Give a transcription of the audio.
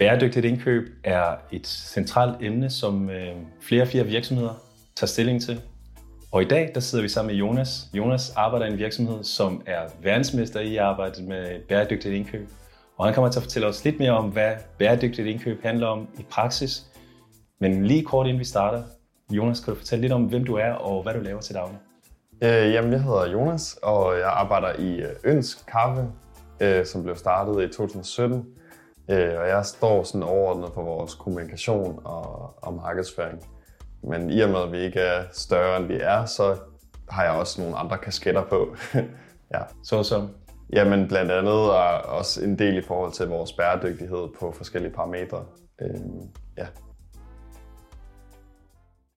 Bæredygtigt indkøb er et centralt emne, som øh, flere og flere virksomheder tager stilling til. Og i dag der sidder vi sammen med Jonas. Jonas arbejder i en virksomhed, som er verdensmester i arbejdet med bæredygtigt indkøb. Og han kommer til at fortælle os lidt mere om, hvad bæredygtigt indkøb handler om i praksis. Men lige kort inden vi starter, Jonas, kan du fortælle lidt om, hvem du er og hvad du laver til daglig? Øh, jamen, jeg hedder Jonas, og jeg arbejder i øh, Ønsk Kaffe, øh, som blev startet i 2017. Øh, og jeg står sådan overordnet for vores kommunikation og, og markedsføring. Men i og med, at vi ikke er større, end vi er, så har jeg også nogle andre kasketter på. ja. Så som? Jamen blandt andet og også en del i forhold til vores bæredygtighed på forskellige parametre. Øh, ja.